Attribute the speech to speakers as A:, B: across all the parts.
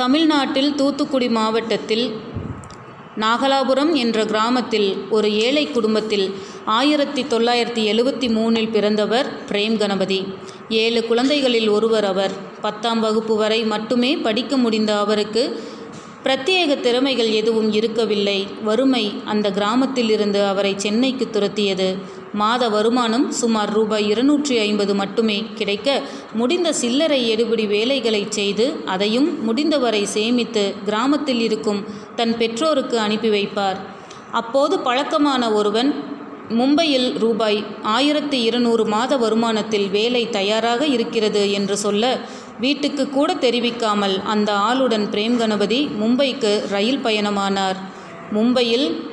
A: தமிழ்நாட்டில் தூத்துக்குடி மாவட்டத்தில் நாகலாபுரம் என்ற கிராமத்தில் ஒரு ஏழை குடும்பத்தில் ஆயிரத்தி தொள்ளாயிரத்தி எழுவத்தி மூணில் பிறந்தவர் பிரேம் கணபதி. ஏழு குழந்தைகளில் ஒருவர் அவர். பத்தாம் வகுப்பு வரை மட்டுமே படிக்க முடிந்த அவருக்கு பிரத்யேக திறமைகள் எதுவும் இருக்கவில்லை. வறுமை அந்த கிராமத்தில் இருந்து அவரை சென்னைக்கு துரத்தியது. மாத வருமானம் சுமார் ரூபாய் இருநூற்றி ஐம்பது மட்டுமே கிடைக்க முடிந்த சில்லறை எடுபிடி வேலைகளை செய்து அதையும் முடிந்தவரை சேமித்து கிராமத்தில் இருக்கும் தன் பெற்றோருக்கு அனுப்பி வைப்பார். அப்போது பழக்கமான ஒருவன் மும்பையில் ரூபாய் ஆயிரத்தி இருநூறு மாத வருமானத்தில் வேலை தயாராக இருக்கிறது என்று சொல்ல வீட்டுக்கு கூட தெரிவிக்காமல் அந்த ஆளுடன் பிரேம் கணபதி மும்பைக்கு ரயில் பயணமானார். மும்பையில்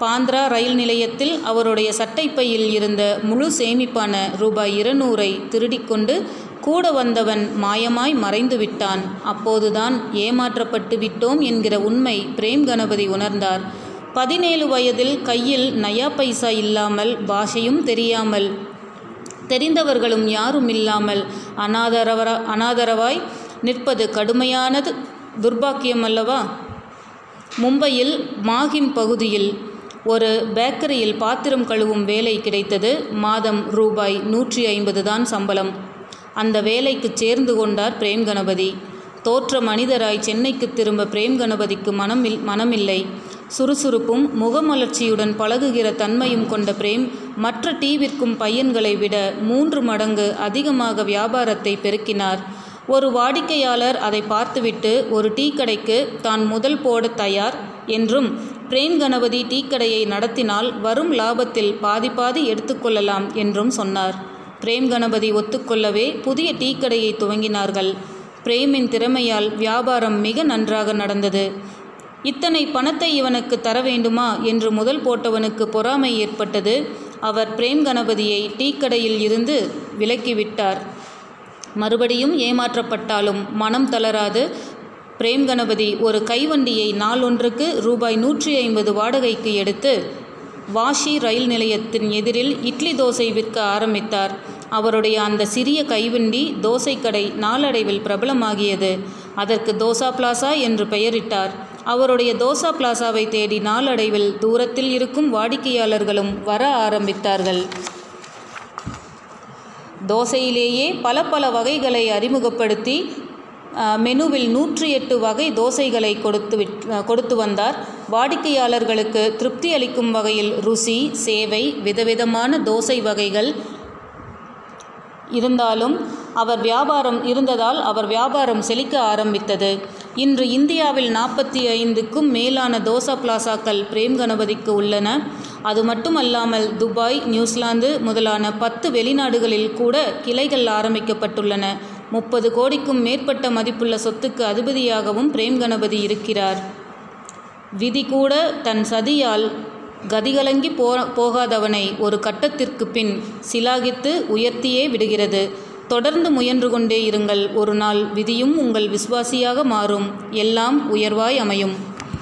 A: பாந்த்ரா ரயில் நிலையத்தில் அவருடைய சட்டைப்பையில் இருந்த முழு சேமிப்பான ரூபாய் இருநூறை திருடிக்கொண்டு கூட வந்தவன் மாயமாய் மறைந்து விட்டான். அப்போதுதான் ஏமாற்றப்பட்டு விட்டோம் என்கிற உண்மை பிரேம் கணபதி உணர்ந்தார். பதினேழு வயதில் கையில் நயா பைசா இல்லாமல் பாஷையும் தெரியாமல் தெரிந்தவர்களும் யாரும் இல்லாமல் அனாதரவர அனாதரவாய் நிற்பது கடுமையானது. துர்பாக்கியம் அல்லவா? மும்பையில் மாகிம் பகுதியில் ஒரு பேக்கரியில் பாத்திரம் கழுவும் வேலை கிடைத்தது. மாதம் ரூபாய் நூற்றி ஐம்பது தான் சம்பளம். அந்த வேலைக்கு சேர்ந்து கொண்டார் பிரேம் கணபதி. தோற்ற மனிதராய் சென்னைக்கு திரும்ப பிரேம் கணபதிக்கு மனமில் மனமில்லை. சுறுசுறுப்பும் முகமலர்ச்சியுடன் பழகுகிற தன்மையும் கொண்ட பிரேம் மற்ற டீ விற்கும் பையன்களை விட மூன்று மடங்கு அதிகமாக வியாபாரத்தை பெருக்கினார். ஒரு வாடிக்கையாளர் அதை பார்த்துவிட்டு ஒரு டீ கடைக்கு தான் முதல் போட தயார். என்றும் பிரேம் கணபதி டீக்கடையை நடத்தினால் வரும் லாபத்தில் பாதி பாதி எடுத்துக்கொள்ளலாம் என்றும் சொன்னார். பிரேம் கணபதி ஒத்துக்கொள்ளவே புதிய டீக்கடையை துவங்கினார்கள். பிரேமின் திறமையால் வியாபாரம் மிக நன்றாக நடந்தது. இத்தனை பணத்தை இவனுக்கு தர வேண்டுமா என்று முதல் போட்டவனுக்கு பொறாமை ஏற்பட்டது. அவர் பிரேம் கணபதியை டீக்கடையில் இருந்து விலக்கிவிட்டார் மறுபடியும் ஏமாற்றப்பட்டாலும் மனம் தளராது. பிரேம் கணபதி ஒரு கைவண்டியை நாளொன்றுக்கு ரூபாய் நூற்றி ஐம்பது வாடகைக்கு எடுத்து வாஷி ரயில் நிலையத்தின் எதிரில் இட்லி தோசை விற்க ஆரம்பித்தார். அவருடைய அந்த சிறிய கைவண்டி தோசை கடை நாளடைவில் பிரபலமாகியது. அதற்கு தோசா பிளாசா என்று பெயரிட்டார். அவருடைய தோசா பிளாசாவை தேடி நாளடைவில் தூரத்தில் இருக்கும் வாடிக்கையாளர்களும் வர ஆரம்பித்தார்கள். தோசையிலேயே பல பல வகைகளை அறிமுகப்படுத்தி மெனுவில் நூற்றி எட்டு வகை தோசைகளை கொடுத்து விட் கொடுத்து வந்தார். வாடிக்கையாளர்களுக்கு திருப்தி அளிக்கும் வகையில் ருசி சேவை விதவிதமான தோசை வகைகள் இருந்தாலும் அவர் வியாபாரம் இருந்ததால் அவர் வியாபாரம் செழிக்க ஆரம்பித்தது. இன்று இந்தியாவில் நாற்பத்தி ஐந்துக்கும் மேலான தோசா பிளாசாக்கள் பிரேம் கணபதிக்கு உள்ளன. அது மட்டுமல்லாமல் துபாய் நியூசிலாந்து முதலான பத்து வெளிநாடுகளில் கூட கிளைகள் ஆரம்பிக்கப்பட்டுள்ளன. முப்பது கோடிக்கும் மேற்பட்ட மதிப்புள்ள சொத்துக்கு அதிபதியாகவும் பிரேம் கணபதி இருக்கிறார். விதி கூட தன் சதியால் கதிகலங்கி போ போகாதவனை ஒரு கட்டத்திற்கு பின் சிலாகித்து உயர்த்தியே விடுகிறது. தொடர்ந்து முயன்று கொண்டே இருங்கள். ஒரு நாள் விதியும் உங்கள் விசுவாசியாக மாறும். எல்லாம் உயர்வாய் அமையும்.